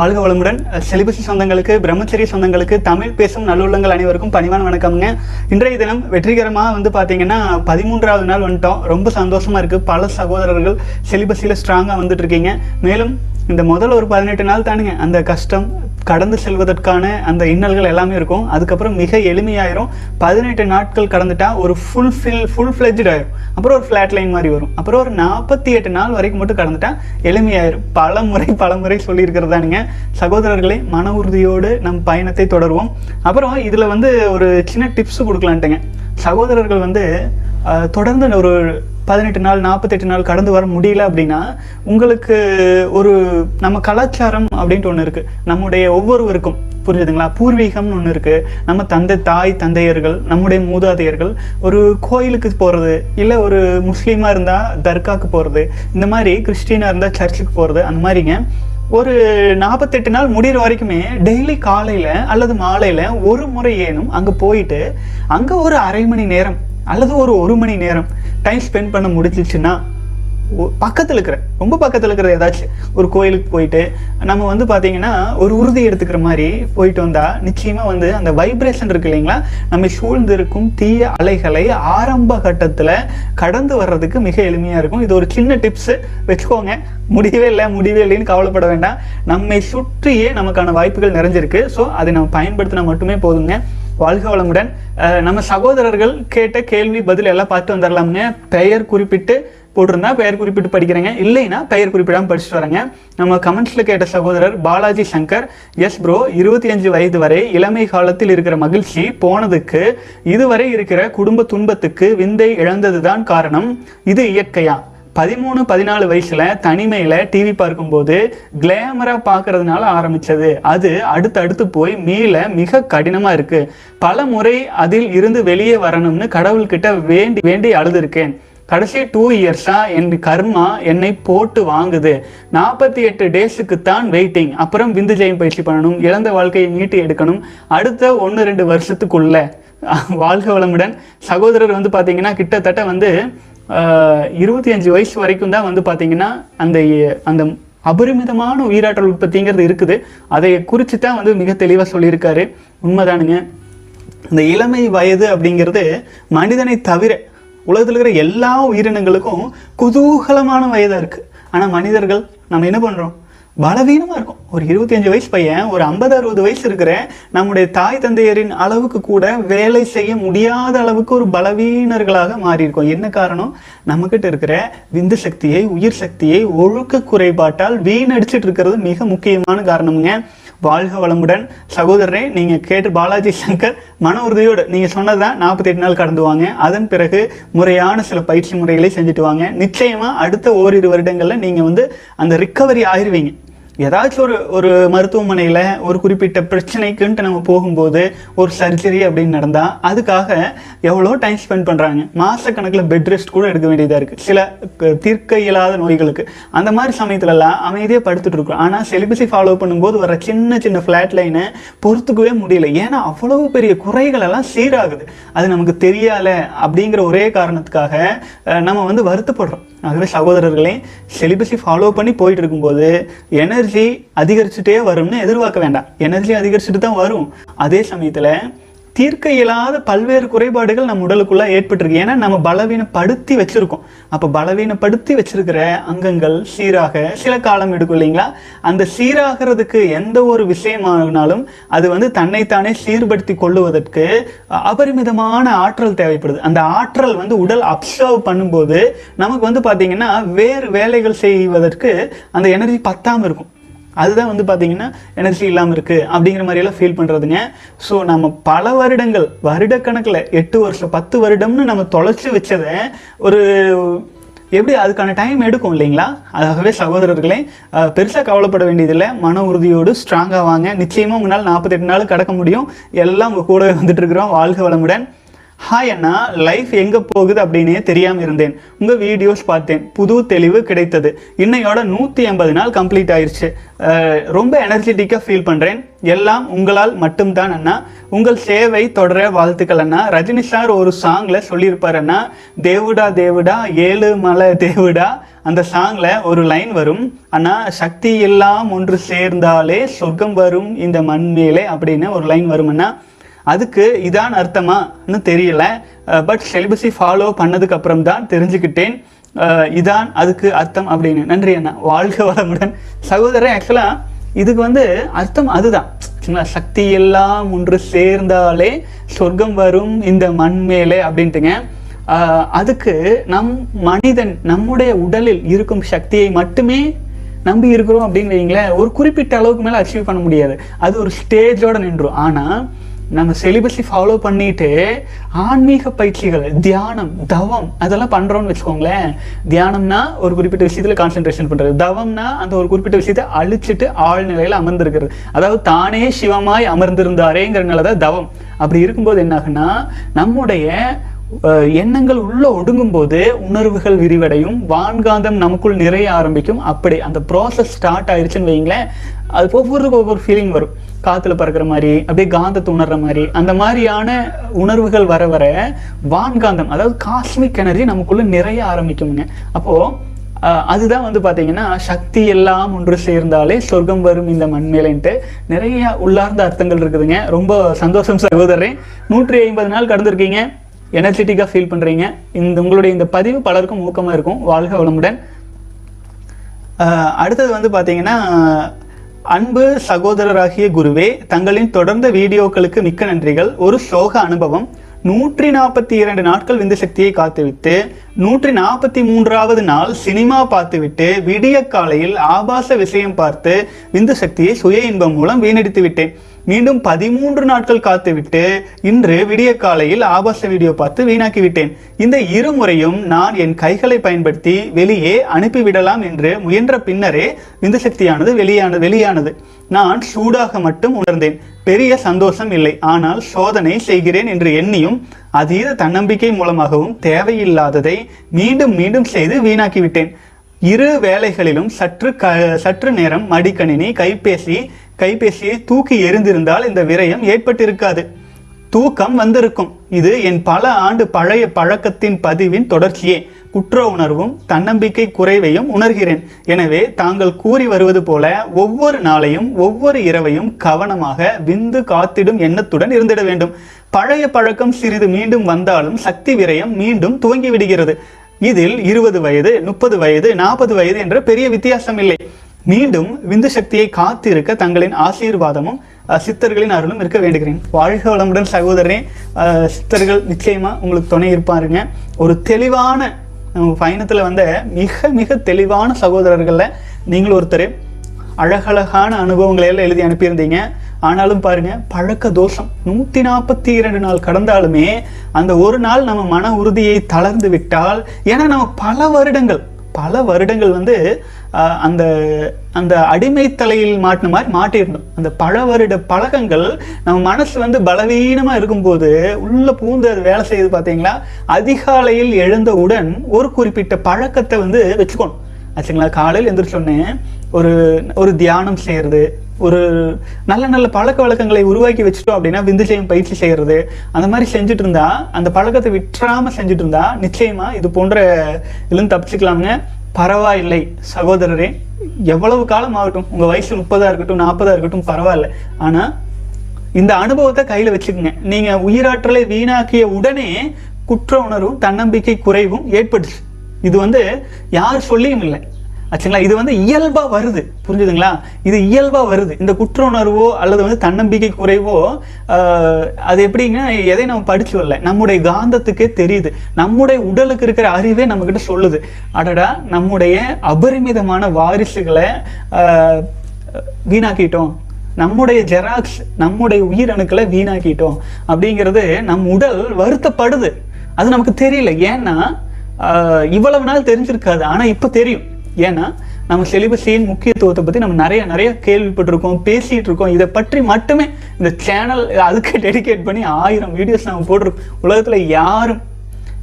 வாழ்க வளமுடன். செலிபசி சொந்தங்களுக்கு பிரம்மச்சரிய சொந்தங்களுக்கு தமிழ் பேசும் நல்லுள்ளங்கள் அனைவருக்கும் பணிவான வணக்கம்ங்க. இன்றைய தினம் வெற்றிகரமாக வந்து பார்த்தீங்கன்னா பதிமூன்றாவது நாள் வந்துட்டோம். ரொம்ப சந்தோஷமாக இருக்கு. பல சகோதரர்கள் செலிபஸியில் ஸ்ட்ராங்காக வந்துட்டு இருக்கீங்க. மேலும் இந்த முதல் ஒரு பதினெட்டு நாள் தானுங்க. அந்த கஷ்டம் கடந்து செல்வதற்கான அந்த இன்னல்கள் எல்லாமே இருக்கும். அதுக்கப்புறம் மிக எளிமையாயிரும். பதினெட்டு நாட்கள் கடந்துட்டா ஒரு ஃபுல் ஃபில் ஃபுல் ஃப்ளெஜ்ட் ஆயிரும். அப்புறம் ஒரு ஃப்ளாட் லைன் மாதிரி வரும். அப்புறம் ஒரு நாற்பத்தி எட்டு நாள் வரைக்கும் மட்டும் கடந்துட்டா எளிமையாயிரும். பல முறை பல முறை சொல்லியிருக்கிறதானுங்க சகோதரர்களே மன உறுதியோடு நம் பயணத்தை தொடருவோம். அப்புறம் இதில் வந்து ஒரு சின்ன டிப்ஸ் கொடுக்கலான்ட்டுங்க. சகோதரர்கள் வந்து தொடர்ந்து ஒரு பதினெட்டு நாள் நாற்பத்தெட்டு நாள் கடந்து வர முடியல அப்படின்னா உங்களுக்கு ஒரு நம்ம கலாச்சாரம் அப்படின்ட்டு ஒன்று இருக்குது நம்முடைய ஒவ்வொருவருக்கும் புரிஞ்சுதுங்களா? பூர்வீகம்னு ஒன்று இருக்குது நம்ம தந்தை தாய் தந்தையர்கள் நம்முடைய மூதாதையர்கள் ஒரு கோயிலுக்கு போகிறது இல்லை ஒரு முஸ்லீமாக இருந்தால் தர்காக்கு போகிறது இந்த மாதிரி கிறிஸ்டினாக இருந்தால் சர்ச்சுக்கு போகிறது அந்த மாதிரிங்க. ஒரு நாற்பத்தெட்டு நாள் முடிகிற வரைக்குமே டெய்லி காலையில் அல்லது மாலையில் ஒரு முறை ஏனும் அங்கே போயிட்டு அங்கே ஒரு அரை மணி நேரம் அல்லது ஒரு ஒரு மணி நேரம் டைம் ஸ்பெண்ட் பண்ண முடிஞ்சிச்சுன்னா பக்கத்தில் இருக்கிற ரொம்ப பக்கத்தில் இருக்கிற ஏதாச்சும் ஒரு கோயிலுக்கு போயிட்டு நம்ம வந்து பார்த்தீங்கன்னா ஒரு உறுதி எடுத்துக்கிற மாதிரி போயிட்டு வந்தால் நிச்சயமாக வந்து அந்த வைப்ரேஷன் இருக்கு இல்லைங்களா? நம்ம சூழ்ந்து இருக்கும் தீய அலைகளை ஆரம்ப கட்டத்தில் கடந்து வர்றதுக்கு மிக எளிமையாக இருக்கும். இது ஒரு சின்ன டிப்ஸு வச்சுக்கோங்க. முடியவே இல்லை முடியவே இல்லைன்னு கவலைப்பட வேண்டாம். நம்மை சுற்றியே நமக்கான வாய்ப்புகள் நிறைஞ்சிருக்கு. ஸோ அதை நம்ம பயன்படுத்தினா மட்டுமே போதுங்க. வாழ்க வளமுடன். நம்ம சகோதரர்கள் கேட்ட கேள்வி பதில் எல்லாம் பார்த்து வந்துடலாம்ங்க பெயர் குறிப்பிட்டு போட்டிருந்தா பெயர் குறிப்பிட்டு படிக்கிறேங்க. இல்லைன்னா பெயர் குறிப்பிடாமல் படிச்சுட்டு வரேங்க. நம்ம கமெண்ட்ஸில் கேட்ட சகோதரர் பாலாஜி சங்கர் எஸ் ப்ரோ இருபத்தி அஞ்சு வயது வரை இளமை காலத்தில் இருக்கிற மகிழ்ச்சி போனதுக்கு இதுவரை இருக்கிற குடும்ப துன்பத்துக்கு விந்தை இழந்ததுதான் காரணம். இது இயற்கையா? பதிமூணு பதினாலு வயசுல தனிமையில டிவி பார்க்கும்போது கிளாமரா பார்க்கறதுனால ஆரம்பிச்சது. அது அடுத்து அடுத்து போய் மீள மிக கடினமா இருக்கு. பல முறை அதில் இருந்து வெளியே வரணும்னு கடவுள்கிட்ட வேண்டி வேண்டி அழுதுருக்கேன். கடைசி டூ இயர்ஸாக என் கர்மா என்னை போட்டு வாங்குது. நாற்பத்தி எட்டு டேஸுக்கு தான் வெயிட்டிங் அப்புறம் விந்து ஜெயம் பயிற்சி பண்ணணும் இழந்த வாழ்க்கையை மீட்டு எடுக்கணும். அடுத்த ஒன்று ரெண்டு வருஷத்துக்குள்ள. வாழ்க வளமுடன். சகோதரர் வந்து பார்த்தீங்கன்னா கிட்டத்தட்ட வந்து இருபத்தி அஞ்சு வயசு வரைக்கும் தான் வந்து பார்த்தீங்கன்னா அந்த அந்த அபரிமிதமான உயிராற்றல் உற்பத்திங்கிறது இருக்குது. அதை குறித்து தான் வந்து மிக தெளிவாக சொல்லியிருக்காரு. உண்மைதானுங்க. இந்த இளமை வயது அப்படிங்கிறது மனிதனை தவிர உலகத்தில் இருக்கிற எல்லா உயிரினங்களுக்கும் குதூகலமான வயதாக இருக்குது ஆனால் மனிதர்கள் நம்ம என்ன பண்ணுறோம் பலவீனமாக இருக்கும். ஒரு இருபத்தி அஞ்சு வயசு பையன் ஒரு ஐம்பது அறுபது வயசு இருக்கிற நம்முடைய தாய் தந்தையரின் அளவுக்கு கூட வேலை செய்ய முடியாத அளவுக்கு ஒரு பலவீனர்களாக மாறியிருக்கோம். என்ன காரணம்? நம்மக்கிட்ட இருக்கிற விந்து சக்தியை உயிர் சக்தியை ஒழுக்க குறைபாட்டால் வீணடிச்சிட்டு இருக்கிறது மிக முக்கியமான காரணமுங்க. வாழ்க வளமுடன். சகோதரரே நீங்கள் கேட்டு பாலாஜி சங்கர் மன உறுதியோடு நீங்கள் சொன்னதான் நாற்பத்தி எட்டு நாள் கடந்து வாங்க. அதன் பிறகு முறையான சில பயிற்சி முறைகளை செஞ்சுட்டு வாங்க. நிச்சயமாக அடுத்த ஓரிரு வருடங்களில் நீங்கள் வந்து அந்த ரிக்கவரி ஆயிருவீங்க ஏதாச்சும் ஒரு ஒரு மருத்துவமனையில் ஒரு குறிப்பிட்ட பிரச்சனைக்குன்ட்டு நம்ம போகும்போது ஒரு சர்ஜரி அப்படின்னு நடந்தால் அதுக்காக எவ்வளோ டைம் ஸ்பெண்ட் பண்ணுறாங்க மாதக்கணக்கில் பெட் ரெஸ்ட் கூட எடுக்க வேண்டியதாக இருக்குது சில க- தீர்க்க இயலாத நோய்களுக்கு. அந்த மாதிரி சமயத்துலலாம் அமைதியாக படுத்துட்டு இருக்கோம். ஆனால் செலிபஸை ஃபாலோ பண்ணும்போது வர சின்ன சின்ன ஃப்ளாட் லைனை பொறுத்துக்கவே முடியல. ஏன்னா அவ்வளவு பெரிய குறைகள் எல்லாம் சீராகுது. அது நமக்கு தெரியால அப்படிங்கிற ஒரே காரணத்துக்காக நம்ம வந்து வருத்தப்படுறோம். ஆகவே சகோதரர்களே செலிபஸை ஃபாலோ பண்ணி போயிட்டு இருக்கும்போது எனர்ஜி அதிகரிச்சுட்டே வரும்னு எதிர்பார்க்க வேண்டாம். எனர்ஜி அதிகரிச்சுட்டு தான் வரும். அதே சமயத்தில் தீர்க்க இயலாத பல்வேறு குறைபாடுகள் நம்ம உடலுக்குள்ளே ஏற்பட்டிருக்கு. ஏன்னா நம்ம பலவீனப்படுத்தி வச்சுருக்கோம். அப்போ பலவீனப்படுத்தி வச்சிருக்கிற அங்கங்கள் சீராக சில காலம் எடுக்கும் இல்லைங்களா? அந்த சீராகிறதுக்கு எந்த ஒரு விஷயமானாலும் அது வந்து தன்னைத்தானே சீர்படுத்தி கொள்ளுவதற்கு அபரிமிதமான ஆற்றல் தேவைப்படுது. அந்த ஆற்றல் வந்து உடல் அப்சர்வ் பண்ணும்போது நமக்கு வந்து பார்த்திங்கன்னா வேறு வேலைகள் செய்வதற்கு அந்த எனர்ஜி பத்தாமல் இருக்கும். அதுதான் வந்து பார்த்தீங்கன்னா எனர்ஜி இல்லாமல் இருக்குது அப்படிங்கிற மாதிரியெல்லாம் ஃபீல் பண்ணுறதுங்க ஸோ நம்ம பல வருடங்கள் வருடக்கணக்கில் எட்டு வருஷம் பத்து வருடம்னு நம்ம தொலைச்சி வச்சதை ஒரு எப்படி அதுக்கான டைம் எடுக்கும் இல்லைங்களா? அதாகவே சகோதரர்களே பெருசாக கவலைப்பட வேண்டியதில்லை. மன உறுதியோடு ஸ்ட்ராங்காக வாங்க. நிச்சயமாக உங்களால் நாற்பத்தெட்டு நாள் கடக்க முடியும். எல்லாம் உங்கள் கூட வந்துட்டு இருக்கிறோம். வாழ்க வளமுடன். ஹாய் அண்ணா லைஃப் எங்கே போகுது அப்படின்னே தெரியாமல் இருந்தேன். உங்கள் வீடியோஸ் பார்த்தேன். புது தெளிவு கிடைத்தது. இன்னையோட நூற்றி எண்பது நாள் கம்ப்ளீட் ஆயிடுச்சு ரொம்ப எனர்ஜெட்டிக்காக ஃபீல் பண்றேன். எல்லாம் உங்களால் மட்டும்தான் அண்ணா. உங்கள் சேவை தொடர வாழ்த்துக்கள் அண்ணா. ரஜினி சார் ஒரு சாங்ல சொல்லியிருப்பார் அண்ணா. தேவுடா தேவுடா ஏழு மலை தேவுடா. அந்த சாங்ல ஒரு லைன் வரும். அண்ணா சக்தி எல்லாம் ஒன்று சேர்ந்தாலே சொர்க்கம் வரும் இந்த மண் மேலே அப்படின்னு ஒரு லைன் வரும் அண்ணா. அதுக்கு இதான் அர்த்தமான்னு தெரியல. பட் செலிபஸை ஃபாலோ பண்ணதுக்கப்புறம் தான் தெரிஞ்சுக்கிட்டேன். இதான் அதுக்கு அர்த்தம் அப்படின்னு. நன்றி அண்ணா. வாழ்க வளமுடன். சகோதரன் ஆக்சுவலாக இதுக்கு வந்து அர்த்தம் அதுதான். சரிங்களா சக்தி எல்லாம் ஒன்று சேர்ந்தாலே சொர்க்கம் வரும் இந்த மண் மேலே அப்படின்ட்டுங்க. அதுக்கு நம் மனிதன் நம்முடைய உடலில் இருக்கும் சக்தியை மட்டுமே நம்பி இருக்கிறோம் அப்படின்னு வைங்களேன் ஒரு குறிப்பிட்ட அளவுக்கு மேலே அச்சீவ் பண்ண முடியாது. அது ஒரு ஸ்டேஜோட நின்றும். ஆனால் நம்ம செலிபஸை ஃபாலோ பண்ணிட்டு ஆன்மீக பயிற்சிகள் தியானம் தவம் அதெல்லாம் பண்ணுறோம்னு வச்சுக்கோங்களேன். தியானம்னா ஒரு குறிப்பிட்ட விஷயத்தில் கான்சென்ட்ரேஷன் பண்ணுறது தவம்னா அந்த ஒரு குறிப்பிட்ட விஷயத்தை அழிச்சிட்டு ஆழ்நிலையில் அமர்ந்திருக்கிறது. அதாவது தானே சிவமாய் அமர்ந்திருந்தாரேங்கிறனால தான் தவம். அப்படி இருக்கும்போது என்னாகுன்னா நம்முடைய எண்ணங்கள் உள்ள ஒடுங்கும் போது உணர்வுகள் விரிவடையும் வான்காந்தம் நமக்குள் நிறைய ஆரம்பிக்கும். அப்படி அந்த ப்ராசஸ் ஸ்டார்ட் ஆயிடுச்சுன்னு வைங்களேன் அது ஒவ்வொருக்கும் ஒவ்வொரு ஃபீலிங் வரும். காத்துல பறக்கிற மாதிரி அப்படியே காந்தத்தை உணர்ற மாதிரி. அந்த மாதிரியான உணர்வுகள் வர வர வான்காந்தம் அதாவது காஸ்மிக் எனர்ஜி நமக்குள்ள நிறைய ஆரம்பிக்குங்க அப்போ அதுதான் வந்து பார்த்தீங்கன்னா சக்தி எல்லாம் ஒன்று சேர்ந்தாலே சொர்க்கம் வரும் இந்த மண்மேலேன்ட்டு நிறைய உள்ளார்ந்த அர்த்தங்கள் இருக்குதுங்க. ரொம்ப சந்தோஷம் சகோதரன் நூற்றி ஐம்பது நாள் கடந்திருக்கீங்க. எனர்ஜெட்டிக்காக ஃபீல் பண்ணுறீங்க இந்த உங்களுடைய இந்த பதிவு பலருக்கும் ஊக்கமாக இருக்கும். வாழ்க வளமுடன். அடுத்தது வந்து பார்த்தீங்கன்னா அன்பு சகோதரராகிய குருவே தங்களின் தொடர்ந்த வீடியோக்களுக்கு மிக்க நன்றிகள். ஒரு சோக அனுபவம். நூற்றி நாற்பத்தி இரண்டு நாட்கள் விந்து சக்தியை காத்துவிட்டு நூற்றி நாற்பத்தி மூன்றாவது நாள் சினிமா பார்த்துவிட்டு விடிய காலையில் ஆபாச விஷயம் பார்த்து விந்து சக்தியை சுய இன்பம் மூலம் வீணடித்து விட்டேன் மீண்டும் பதிமூன்று நாட்கள் காத்துவிட்டு இன்று விடிய காலையில் ஆபாச வீடியோ பார்த்து வீணாக்கி விட்டேன் இந்த இருமுறையும் நான் என் கைகளை பயன்படுத்தி வெளியே அனுப்பிவிடலாம் என்று முயன்ற பின்னரே விந்து சக்தியானது வெளியான வெளியானது. நான் சூடாக மட்டும் உணர்ந்தேன். பெரிய சந்தோஷம் இல்லை. ஆனால் சோதனை செய்கிறேன் என்று எண்ணியும் அதீத தன்னம்பிக்கை மூலமாகவும் தேவையில்லாததை மீண்டும் மீண்டும் செய்து வீணாக்கிவிட்டேன். இரு வேளைகளிலும் சற்று க சற்று நேரம் மடிக்கணினி கைபேசி கைபேசியை தூக்கி எறிந்திருந்தால் இந்த விரயம் ஏற்பட்டிருக்காது. தூக்கம் வந்திருக்கும். இது என் பல ஆண்டு பழைய பழக்கத்தின் பதிவின் தொடர்ச்சியே. குற்ற உணர்வும் தன்னம்பிக்கை குறைவையும் உணர்கிறேன். எனவே தாங்கள் கூறி வருவது போல ஒவ்வொரு நாளையும் ஒவ்வொரு இரவையும் கவனமாக விந்து காத்திடும் எண்ணத்துடன் இருந்திட வேண்டும். பழைய பழக்கம் சிறிது மீண்டும் வந்தாலும் சக்தி விரயம் மீண்டும் துவங்கி விடுகிறது. இதில் இருபது வயது முப்பது வயது நாற்பது வயது என்ற பெரிய வித்தியாசம் இல்லை. மீண்டும் விந்து சக்தியை காத்திருக்க தங்களின் ஆசீர்வாதமும் சித்தர்களின் அருளும் இருக்க வேண்டுகிறேன். வாழ்க வளமுடன் சகோதரனே சித்தர்கள் நிச்சயமா உங்களுக்கு துணை இருப்பாருங்க. ஒரு தெளிவான நம்ம பயணத்துல வந்த மிக மிக தெளிவான சகோதரர்களில் நீங்களும் ஒருத்தர். அழகழகான அனுபவங்களை எல்லாம் எழுதி அனுப்பியிருந்தீங்க. ஆனாலும் பாருங்க பழக்க தோஷம். நூத்தி நாற்பத்தி இரண்டு நாள் கடந்தாலுமே அந்த ஒரு நாள் நம்ம மன உறுதியை தளர்ந்து விட்டால் ஏன்னா நம்ம பல வருடங்கள் பல வருடங்கள் வந்து அந்த அந்த அடிமை தலையில் மாட்டின மாதிரி மாட்டியிருந்தோம். அந்த பல வருட பழக்கங்கள் நம்ம மனசு வந்து பலவீனமாக இருக்கும்போது உள்ள பூந்து அது வேலை செய்யுது பார்த்தீங்களா? அதிகாலையில் எழுந்தவுடன் ஒரு குறிப்பிட்ட பழக்கத்தை வந்து வச்சுக்கணும். ஆச்சுங்களா? காலையில் எந்திரிச்சோடனே ஒரு ஒரு தியானம் செய்கிறது ஒரு நல்ல நல்ல பழக்க வழக்கங்களை உருவாக்கி வச்சுட்டோம் அப்படின்னா விந்து செய்யும் பயிற்சி செய்கிறது அந்த மாதிரி செஞ்சுட்டு இருந்தா அந்த பழக்கத்தை விட்டுறாமல் செஞ்சுட்டு இருந்தா நிச்சயமாக இது போன்ற இதுலேருந்து தப்பிச்சுக்கலாமுங்க. பரவாயில்லை சகோதரரே. எவ்வளவு காலம் ஆகட்டும் உங்கள் வயசு முப்பதாக இருக்கட்டும் நாற்பதாக இருக்கட்டும் பரவாயில்ல. ஆனால் இந்த அனுபவத்தை கையில் வச்சுக்கோங்க. நீங்கள் உயிராற்றலை வீணாக்கிய உடனே குற்ற உணர்வும் தன்னம்பிக்கை குறைவும் ஏற்பட்டுச்சு. இது வந்து யார் சொல்லியும் இல்லை. ஆச்சுங்களா? இது வந்து இயல்பாக வருது. புரிஞ்சுதுங்களா? இது இயல்பாக வருது. இந்த குற்ற உணர்வோ அல்லது வந்து தன்னம்பிக்கை குறைவோ அது எப்படிங்கன்னா எதை நம்ம படிச்சு வரல. நம்முடைய காந்தத்துக்கே தெரியுது. நம்முடைய உடலுக்கு இருக்கிற அறிவே நம்மக்கிட்ட சொல்லுது. அடடா நம்முடைய அபரிமிதமான வாரிசுகளை வீணாக்கிட்டோம். நம்முடைய ஜெராக்ஸ் நம்முடைய உயிரணுக்களை வீணாக்கிட்டோம். அப்படிங்கிறது நம் உடல் வருத்தப்படுது. அது நமக்கு தெரியல. ஏன்னா இவ்வளவு நாள் தெரிஞ்சிருக்காது. ஆனால் இப்போ தெரியும். ஏன்னா நம்ம செலிபஸின் முக்கியத்துவத்தை பற்றி நம்ம நிறைய நிறைய கேள்விப்பட்டிருக்கோம் பேசிகிட்டு இருக்கோம் இதை பற்றி மட்டுமே இந்த சேனல் அதுக்கு டெடிகேட் பண்ணி ஆயிரம் வீடியோஸ் நம்ம போட்டிருக்கோம். உலகத்தில் யாரும்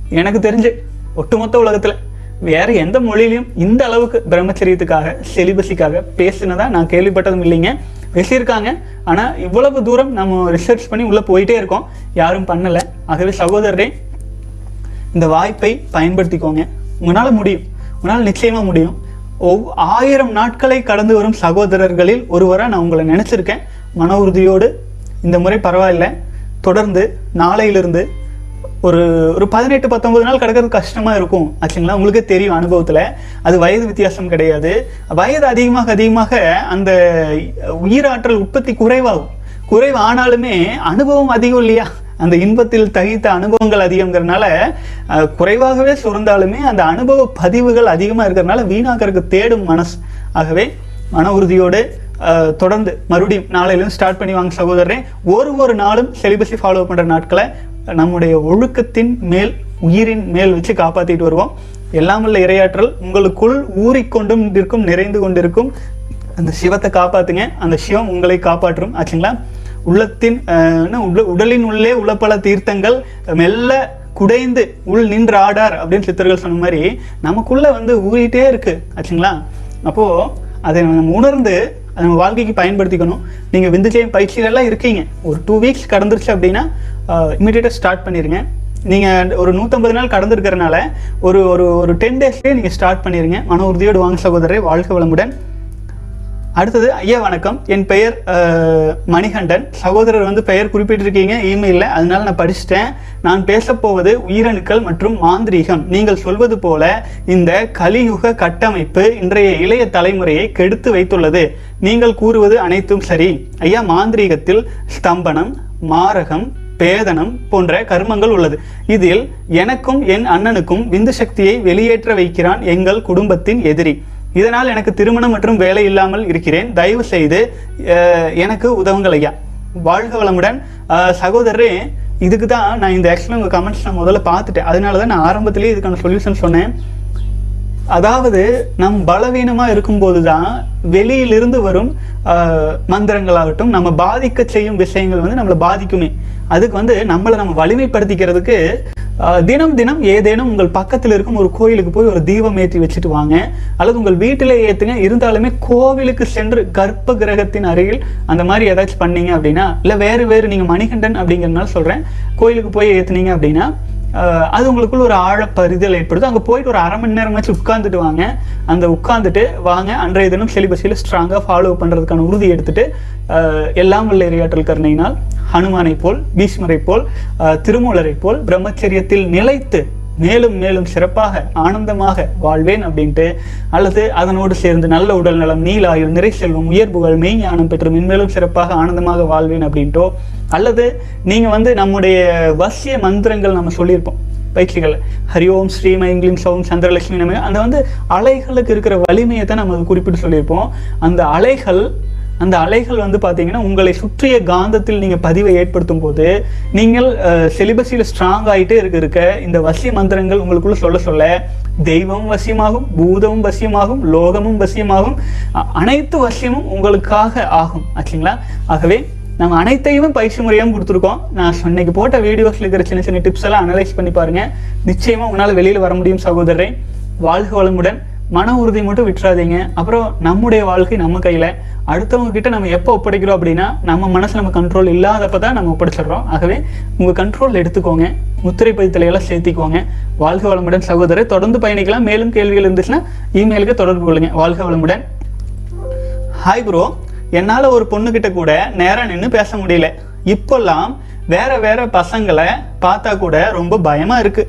எனக்கு தெரிஞ்சு ஒட்டுமொத்த உலகத்தில் வேற எந்த மொழியிலையும் இந்த அளவுக்கு பிரம்மச்சரியத்துக்காக செலிபஸிக்காக பேசினதா நான் கேள்விப்பட்டதும் இல்லைங்க. பேசியிருக்காங்க. ஆனால் இவ்வளவு தூரம் நம்ம ரிசர்ச் பண்ணி உள்ளே போயிட்டே இருக்கோம். யாரும் பண்ணலை. ஆகவே சகோதரரே இந்த வாய்ப்பை பயன்படுத்திக்கோங்க. உங்களால் முடியும். உன்னால் நிச்சயமாக முடியும். ஒவ் ஆயிரம் நாட்களை கடந்து வரும் சகோதரர்களில் ஒருவராக நான் உங்களை நினச்சிருக்கேன். மன உறுதியோடு இந்த முறை பரவாயில்ல. தொடர்ந்து நாளையிலிருந்து ஒரு ஒரு பதினெட்டு பத்தொன்பது நாள் கிடக்கிறது கஷ்டமாக இருக்கும். ஆச்சுங்களா? உங்களுக்கே தெரியும் அனுபவத்தில். அது வயது வித்தியாசம் கிடையாது. வயது அதிகமாக அதிகமாக அந்த உயிராற்றல் உற்பத்தி குறைவாகும். குறைவு ஆனாலுமே அனுபவம் அதிகம் இல்லையா? அந்த இன்பத்தில் தகித்த அனுபவங்கள் அதிகங்கிறனால குறைவாகவே சுரந்தாலுமே அந்த அனுபவ பதிவுகள் அதிகமாக இருக்கிறனால வீணாக்கறதுக்கு தேடும் மனசு. ஆகவே மன உறுதியோடு தொடர்ந்து மறுபடியும் நாளையிலும் ஸ்டார்ட் பண்ணி வாங்க சகோதரரே. ஒரு ஒரு நாளும் செலிபஸை ஃபாலோ பண்ணுற நாட்களை நம்முடைய ஒழுக்கத்தின் மேல் உயிரின் மேல் வச்சு காப்பாற்றிட்டு வருவோம். எல்லாம் உள்ள இரையாற்றல் உங்களுக்குள் ஊறிக்கொண்டும் இருக்கும் நிறைந்து கொண்டிருக்கும். அந்த சிவத்தை காப்பாத்துங்க. அந்த சிவம் உங்களை காப்பாற்றும். ஆச்சுங்களா? உள்ளத்தின் என்ன, உடலின் உள்ளே உள்ள பல தீர்த்தங்கள் மெல்ல குடைந்து உள் நின்று ஆடார் அப்படின்னு சித்தர்கள் சொன்ன மாதிரி நமக்குள்ள வந்து ஊறிட்டே இருக்கு. ஆச்சுங்களா? அப்போ அதை நம்ம உணர்ந்து அதை நம்ம வாழ்க்கைக்கு பயன்படுத்திக்கணும். நீங்கள் விந்துஜெயம் பயிற்சிகள்லாம் இருக்கீங்க. ஒரு டூ வீக்ஸ் கடந்துருச்சு அப்படின்னா இமீடியட்டாக ஸ்டார்ட் பண்ணிடுங்க நீங்கள் ஒரு நூற்றம்பது நாள் கடந்திருக்கிறனால ஒரு ஒரு ஒரு டென் டேஸ்லேயே நீங்கள் ஸ்டார்ட் பண்ணிடுங்க மன உறுதியோடு வாங்க சகோதரரை வாழ்க்கை வளமுடன். அடுத்தது ஐயா வணக்கம். என் பெயர் மணிகண்டன். சகோதரர் வந்து பெயர் குறிப்பிட்டிருக்கீங்க இமெயிலில் அதனால நான் படிச்சிட்டேன். நான் பேசப்போவது உயிரணுக்கள் மற்றும் மாந்திரீகம். நீங்கள் சொல்வது போல இந்த கலியுக கட்டமைப்பு இன்றைய இளைய தலைமுறையை கெடுத்து வைத்துள்ளது. நீங்கள் கூறுவது அனைத்தும் சரி. ஐயா மாந்திரீகத்தில் ஸ்தம்பனம் மாரகம் பேதனம் போன்ற கர்மங்கள் உள்ளது. இதில் எனக்கும் என் அண்ணனுக்கும் விந்து சக்தியை வெளியேற்ற வைக்கிறான் எங்கள் குடும்பத்தின் எதிரி. இதனால் எனக்கு திருமணம் மற்றும் வேலை இல்லாமல் இருக்கிறேன். தயவு செய்து எனக்கு உதவுங்கள் ஐயா. வாழ்க வளமுடன். சகோதரரே இதுக்கு தான் நான் இந்த ஆக்சுவலாக உங்கள் கமெண்ட்ஸ் நான் முதல்ல பார்த்துட்டேன். அதனால தான் நான் ஆரம்பத்திலேயே இதுக்கான சொல்யூஷன் சொன்னேன். அதாவது நம் பலவீனமாக இருக்கும்போது தான் வெளியிலிருந்து வரும் மந்திரங்களாகட்டும் நம்ம பாதிக்க செய்யும் விஷயங்கள் வந்து நம்மளை பாதிக்குமே. அதுக்கு வந்து நம்மளை நம்ம வலிமைப்படுத்திக்கிறதுக்கு தினம் தினம் ஏதேனும் உங்கள் பக்கத்தில் இருக்கும் ஒரு கோயிலுக்கு போய் ஒரு தீபம் ஏற்றி வச்சுட்டு வாங்க. அல்லது உங்கள் வீட்டிலே ஏற்றுங்க இருந்தாலுமே கோவிலுக்கு சென்று கர்ப்ப கிரகத்தின் அருகில் அந்த மாதிரி ஏதாச்சும் பண்ணீங்க அப்படின்னா இல்லை வேறு வேறு நீங்கள் மணிகண்டன் அப்படிங்கிறதுனால சொல்கிறேன் கோயிலுக்கு போய் ஏற்றுனீங்க அப்படின்னா அது உங்களுக்குள்ள ஒரு ஆழப்பரிதல் ஏற்படுது. அங்கே போயிட்டு ஒரு அரை மணி நேரமாச்சும் உட்காந்துட்டு வாங்க. அந்த உட்காந்துட்டு வாங்க. அன்றைய தினம் செலிபஸில் ஸ்ட்ராங்காக ஃபாலோ பண்ணுறதுக்கான உறுதி எடுத்துட்டு எல்லாம் உள்ள இரையாற்றல் கருணையினால் ஹனுமானை போல் பீஷ்மரை போல் திருமூலரை போல் பிரம்மச்சரியத்தில் நிலைத்து மேலும் மேலும் சிறப்பாக ஆனந்தமாக வாழ்வேன் அப்படின்ட்டு அல்லது அதனோடு சேர்ந்து நல்ல உடல் நலம் நீலாயுள் நிறை செல்வம் உயர்வுகள் மெய்ஞானம் பெற்று மென்மேலும் சிறப்பாக ஆனந்தமாக வாழ்வேன் அப்படின்ட்டோ அல்லது நீங்கள் வந்து நம்முடைய வசிய மந்திரங்கள் நம்ம சொல்லியிருப்போம் பயிற்சிகள் ஹரி ஓம் ஸ்ரீ சௌம் சந்திரலட்சுமி நம்ம அந்த வந்து அலைகளுக்கு இருக்கிற வலிமையை தான் நம்ம குறிப்பிட்டு சொல்லியிருப்போம். அந்த அலைகள் அந்த அலைகள் வந்து பார்த்தீங்கன்னா உங்களை சுற்றிய காந்தத்தில் நீங்கள் பதிவை ஏற்படுத்தும் போது நீங்கள் செலிபஸில் ஸ்ட்ராங் ஆகிட்டே இருக்க இருக்க இந்த வசிய மந்திரங்கள் உங்களுக்குள்ள சொல்ல சொல்ல தெய்வம் வசியமாகும் பூதமும் வசியமாகும் லோகமும் வசியமாகும் அனைத்து வசியமும் உங்களுக்காக ஆகும். ஆச்சுங்களா? ஆகவே நம்ம அனைத்தையும் பயிற்சி முறையாகவும் கொடுத்துருக்கோம். நான் சொ- இன்னைக்கு போட்ட வீடியோஸில் இருக்கிற சின்ன சின்ன டிப்ஸ் எல்லாம் அனலைஸ் பண்ணி பாருங்க. நிச்சயமாக உங்களால் வெளியில் வர முடியும் சகோதரரை. வாழ்க வளமுடன். மன உறுதி மட்டும் விட்டுறாதீங்க. அப்புறம் நம்முடைய வாழ்க்கை நம்ம கையில். அடுத்தவங்க கிட்ட நம்ம எப்போ ஒப்படைக்கிறோம் அப்படின்னா நம்ம மனசு நம்ம கண்ட்ரோல் இல்லாதப்ப தான் நம்ம ஒப்படைச்சிடுறோம். ஆகவே உங்கள் கண்ட்ரோல் எடுத்துக்கோங்க. முத்திரை பதித்தலையெல்லாம் சேர்த்திக்கோங்க. வாழ்க வளமுடன் சகோதரர் தொடர்ந்து பயணிக்கலாம். மேலும் கேள்விகள் இருந்துச்சுன்னா இமெயிலுக்கு தொடர்பு கொள்ளுங்க. வாழ்க வளமுடன். ஹாய் ப்ரோ என்னால் ஒரு பொண்ணுக்கிட்ட கூட நேராக நின்று பேச முடியல. இப்போல்லாம் வேற வேற பசங்களை பார்த்தா கூட ரொம்ப பயமா இருக்கு.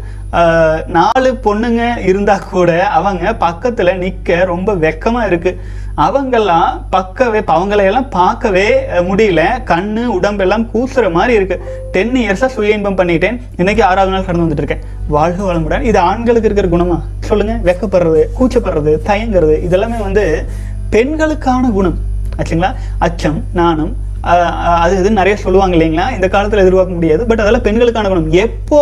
நாலு பொண்ணுங்க இருந்தா கூட அவங்க பக்கத்துல நிக்க ரொம்ப வெக்கமா இருக்கு. அவங்கெல்லாம் பக்கவே அவங்களையெல்லாம் பார்க்கவே முடியல. கண்ணு உடம்பெல்லாம் கூசுற மாதிரி இருக்கு. டென் இயர்ஸா சுய இன்பம் பண்ணிட்டேன். இன்னைக்கு ஆறாவது நாள் கடந்து வந்துட்டு இருக்கேன். வாழ்க வளமுடன். இது ஆண்களுக்கு இருக்கிற குணமா? சொல்லுங்க. வெக்கப்படுறது கூச்சப்படுறது தயங்குறது இதெல்லாமே வந்து பெண்களுக்கான குணம். ஆச்சுங்களா? அச்சம் நாணம் அது இது நிறைய சொல்லுவாங்க இல்லைங்களா? இந்த காலத்தில் எதிர்பார்க்க முடியாது. பட் அதெல்லாம் பெண்களுக்கான குணம். எப்போ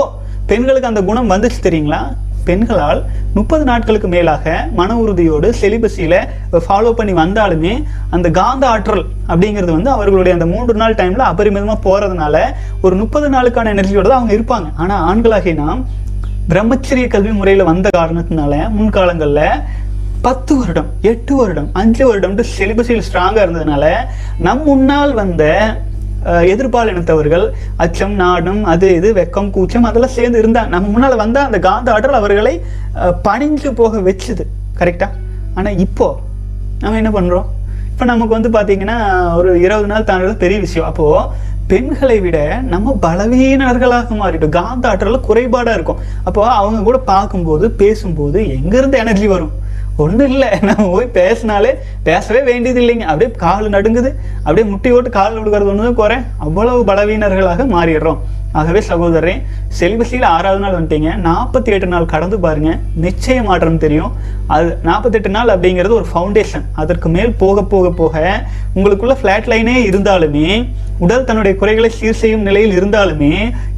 பெண்களுக்கு அந்த குணம் வந்துச்சு தெரியுங்களா? பெண்களால் முப்பது நாட்களுக்கு மேலாக மன உறுதியோடு செலிபஸியில் ஃபாலோ பண்ணி வந்தாலுமே அந்த காந்த ஆற்றல் அப்படிங்கிறது வந்து அவர்களுடைய அந்த மூன்று நாள் டைமில் அபரிமிதமாக போகிறதுனால ஒரு முப்பது நாளுக்கான எனர்ஜியோட தான் அவங்க இருப்பாங்க. ஆனால் ஆண்களாகிய நாம் பிரம்மச்சரிய கல்வி முறையில் வந்த காரணத்தினால முன்காலங்களில் பத்து வருடம் எட்டு வருடம் அஞ்சு வருடம் சிலிபஸில் ஸ்ட்ராங்காக இருந்ததுனால நம் முன்னால் வந்த எதிர்பாலினத்தவர்கள் எதிர்பால் அச்சம் நாடும் அது இது வெக்கம் கூச்சம் அதெல்லாம் சேர்ந்து இருந்தாங்க நம்ம முன்னால் வந்தால் அந்த காந்த ஆற்றல் அவர்களை பணிஞ்சு போக வச்சுது. கரெக்டா ஆனால் இப்போ நம்ம என்ன பண்ணுறோம் இப்போ நமக்கு வந்து பார்த்தீங்கன்னா ஒரு இருபது நாள் தாண்டது பெரிய விஷயம். அப்போது பெண்களை விட நம்ம பலவீனர்களாக மாறிட்டோம். காந்த ஆற்றலில் குறைபாடாக இருக்கும். அப்போ அவங்க கூட பார்க்கும்போது பேசும்போது எங்கேருந்து எனர்ஜி வரும்? ஒன்றும் இல்லை. நம்ம போய் பேசினாலே பேசவே வேண்டியது இல்லைங்க. அப்படியே கால் நடுங்குது. அப்படியே முட்டி ஓட்டு கால் விடுக்கிறது ஒன்று தான் குறை. அவ்வளவு பலவீனர்களாக மாறிடுறோம். ஆகவே சகோதரரே செல்வசியில் ஆறாவது நாள் வந்துட்டீங்க. நாற்பத்தி எட்டு நாள் கடந்து பாருங்க. நிச்சய மாற்றம் தெரியும். அது நாற்பத்தெட்டு நாள் அப்படிங்கிறது ஒரு ஃபவுண்டேஷன் அதற்கு மேல் போக போக போக உங்களுக்குள்ள ஃப்ளாட் லைனே இருந்தாலுமே உடல் தன்னுடைய குறைகளை சீர் செய்யும் நிலையில் இருந்தாலுமே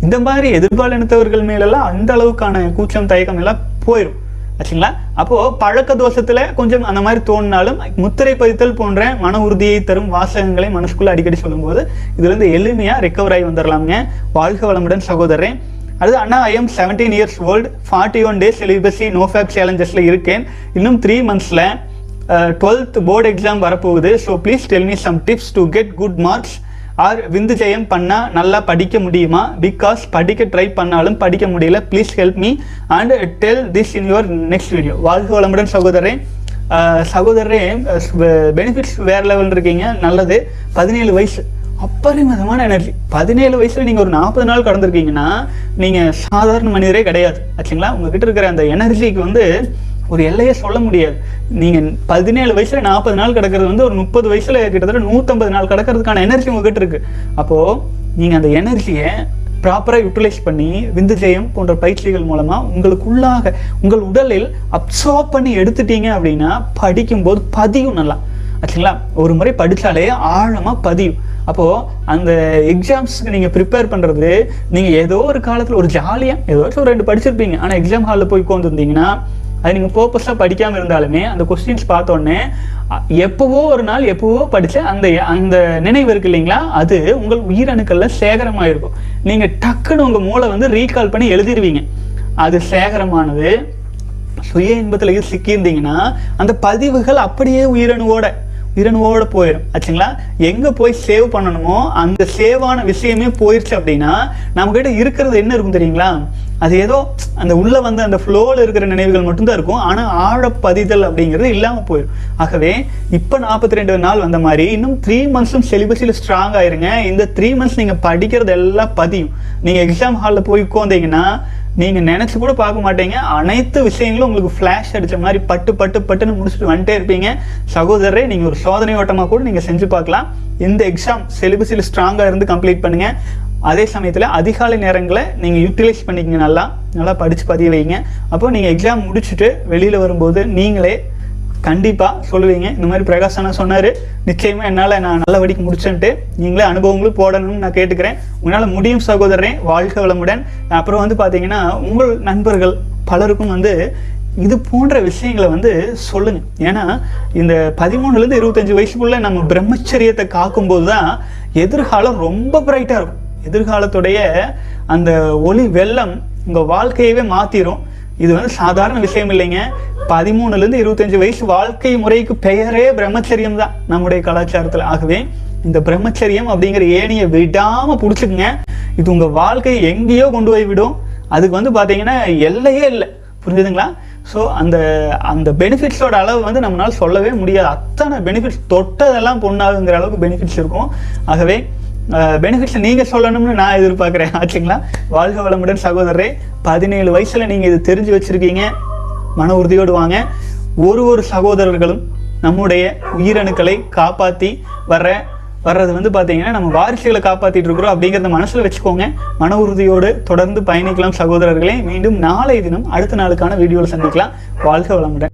இந்த மாதிரி எதிர்பாலினத்தவர்கள் மேலெல்லாம் அந்த அளவுக்கான கூச்சம் தயக்கம் எல்லாம் போயிடும் ஆச்சுங்களா? அப்போது பழக்க தோஷத்தில் கொஞ்சம் அந்த மாதிரி தோணினாலும் முத்திரை பதித்தல் போன்ற மன உறுதியை தரும் வாசகங்களை மனசுக்குள்ளே அடிக்கடி சொல்லும்போது இதுலேருந்து எளிமையாக ரிக்கவர் ரெக்கவர் ஆகி வந்துடலாமுங்க வாழ்க வளமுடன் சகோதரன் அது அண்ணா I am seventeen years old forty one days celibacy no fap சேலஞ்சஸில் இருக்கேன். இன்னும் த்ரீ மந்த்ஸில் டுவெல்த் போர்டு எக்ஸாம் வரப்போகுது. So please tell me some tips to get good marks or விந்து ஜெயம் பண்ணால் நல்லா படிக்க முடியுமா? பிகாஸ் படிக்க ட்ரை பண்ணாலும் படிக்க முடியல. Please help me and tell this in your next video வாழ்க வளமுடன் சகோதரரே. சகோதரரே பெனிஃபிட்ஸ் வேறு லெவல் இருக்கீங்க. நல்லது. பதினேழு வயசு. அப்பரிமிதமான எனர்ஜி பதினேழு வயசில் நீங்கள் ஒரு நாற்பது நாள் கடந்திருக்கீங்கன்னா நீங்கள் சாதாரண மனிதரே கிடையாது. ஆச்சுங்களா? உங்ககிட்ட இருக்கிற அந்த எனர்ஜிக்கு வந்து ஒரு எல்லையே சொல்ல முடியாது. நீங்கள் பதினேழு வயசில் நாற்பது நாள் கிடக்கிறது வந்து ஒரு முப்பது வயசில் கிட்டத்தட்ட நூற்றம்பது நாள் கிடக்கிறதுக்கான எனர்ஜி உங்ககிட்ட இருக்கு. அப்போது நீங்கள் அந்த எனர்ஜியை ப்ராப்பராக யூட்டிலைஸ் பண்ணி விந்து ஜெயம் போன்ற பயிற்சிகள் மூலமாக உங்களுக்குள்ளாக உங்கள் உடலில் அப்சார்ப் பண்ணி எடுத்துட்டீங்க அப்படின்னா படிக்கும்போது பதியும் நல்லா. ஆச்சுங்களா? ஒரு முறை படித்தாலே ஆழமாக பதியும். அப்போது அந்த எக்ஸாம்ஸ்க்கு நீங்கள் ப்ரிப்பேர் பண்ணுறது நீங்கள் ஏதோ ஒரு காலத்தில் ஒரு ஜாலியாக ஏதோ ஒரு ரெண்டு படிச்சிருப்பீங்க. ஆனால் எக்ஸாம் ஹாலில் போய் உட்காந்துருந்தீங்கன்னா அது நீங்கள் பர்பஸாக படிக்காமல் இருந்தாலுமே அந்த கொஸ்டின்ஸ் பார்த்தோன்னே எப்போவோ ஒரு நாள் எப்போவோ படிச்ச அந்த அந்த நினைவு இருக்கு இல்லைங்களா? அது உங்கள் உயிரணுக்கள்ல சேகரமாயிருக்கும். நீங்கள் டக்குன்னு உங்கள் மூளை வந்து ரீகால் பண்ணி எழுதிருவீங்க. அது சேகரமானது. சுய இன்பத்தில் சிக்கியிருந்தீங்கன்னா அந்த பதிவுகள் அப்படியே உயிரணுவோட உயிரணுவோட போயிடும் ஆச்சுங்களா? எங்க போய் சேவ் பண்ணணுமோ அந்த சேவான விஷயமே போயிடுச்சு அப்படின்னா நம்ம கிட்ட இருக்கிறது என்ன இருக்கும் தெரியுங்களா? அது ஏதோ அந்த உள்ள வந்து அந்த ஃப்ளோவில் இருக்கிற நினைவுகள் மட்டும்தான் இருக்கும். ஆனால் ஆழப்பதிதல் அப்படிங்கிறது இல்லாம போயிடும். ஆகவே இப்ப நாற்பத்தி ரெண்டு நாள் வந்த மாதிரி இன்னும் த்ரீ மந்த்ஸும் செலிபஸில் ஸ்ட்ராங் ஆயிருங்க இந்த த்ரீ மந்த்ஸ் நீங்க படிக்கிறது எல்லாம் பதியும். நீங்க எக்ஸாம் ஹாலில் போய் உட்காந்தீங்கன்னா நீங்கள் நினச்சி கூட பார்க்க மாட்டீங்க. அனைத்து விஷயங்களும் உங்களுக்கு ஃப்ளாஷ் அடிச்ச மாதிரி பட்டு பட்டு பட்டுன்னு முடிச்சுட்டு வந்துட்டே இருப்பீங்க. சகோதரரை நீங்கள் ஒரு சோதனை ஓட்டமாக கூட நீங்கள் செஞ்சு பார்க்கலாம். இந்த எக்ஸாம் சிலிபஸில் ஸ்ட்ராங்காக இருந்து கம்ப்ளீட் பண்ணுங்கள் அதே சமயத்தில் அதிகாலை நேரங்களை நீங்கள் யூட்டிலைஸ் பண்ணிக்கங்க நல்லா. நல்லா படித்து பதிய வைங்க. அப்போ நீங்கள் எக்ஸாம் முடிச்சுட்டு வெளியில் வரும்போது நீங்களே கண்டிப்பாக சொல்லுவீங்க. இந்த மாதிரி பிரகாஷ் அண்ணா சொன்னார். நிச்சயமாக என்னால் நான் நல்லபடிக்கு முடிச்சேன்ட்டு நீங்களே அனுபவங்களும் போடணும்னு நான் கேட்டுக்கிறேன். உன்னால் முடியும் சகோதரனே வாழ்க வளமுடன். அப்புறம் வந்து பார்த்தீங்கன்னா உங்கள் நண்பர்கள் பலருக்கும் வந்து இது போன்ற விஷயங்களை வந்து சொல்லுங்க. ஏன்னா இந்த பதிமூணுலேருந்து இருபத்தஞ்சு வயசுக்குள்ள நம்ம பிரம்மச்சரியத்தை காக்கும்போது தான் எதிர்காலம் ரொம்ப பிரைட்டாக இருக்கும். எதிர்காலத்துடைய அந்த ஒளி வெள்ளம் உங்கள் வாழ்க்கையவே மாற்றிடும் இது வந்து சாதாரண விஷயம் இல்லைங்க. பதிமூணுலேருந்து இருபத்தஞ்சு வயசு வாழ்க்கை முறைக்கு பெயரே பிரம்மச்சரியம் தான் நம்முடைய கலாச்சாரத்தில். ஆகவே இந்த பிரம்மச்சரியம் அப்படிங்கிற ஏணியை விடாமல் பிடிச்சிக்குங்க. இது உங்கள் வாழ்க்கையை எங்கேயோ கொண்டு போய் விடும். அதுக்கு வந்து பார்த்தீங்கன்னா எல்லையே இல்லை. புரிஞ்சுதுங்களா? ஸோ அந்த அந்த பெனிஃபிட்ஸோட அளவு வந்து நம்மளால் சொல்லவே முடியாது. அத்தனை பெனிஃபிட்ஸ் தொட்டதெல்லாம் பொண்ணாகுங்கிற அளவுக்கு பெனிஃபிட்ஸ் இருக்கும். ஆகவே பெனிஃபிட்ஸ் நீங்க சொல்லணும்னு நான் எதிர்பார்க்குறேன். ஆச்சுங்களா? வாழ்க வளமுடன் சகோதரரே பதினேழு வயசுல நீங்க இது தெரிஞ்சு வச்சிருக்கீங்க. மன உறுதியோடு வாங்க. ஒரு ஒரு சகோதரர்களும் நம்முடைய உயிரணுக்களை காப்பாத்தி வர்ற வர்றது வந்து பார்த்தீங்கன்னா நம்ம வாரிசுகளை காப்பாற்றிட்டு இருக்கிறோம் அப்படிங்கிறத மனசுல வச்சுக்கோங்க. மன உறுதியோடு தொடர்ந்து பயணிக்கலாம் சகோதரர்களே. மீண்டும் நாளை தினம் அடுத்த நாளுக்கான வீடியோவில் சந்திக்கலாம். வாழ்க வளமுடன்.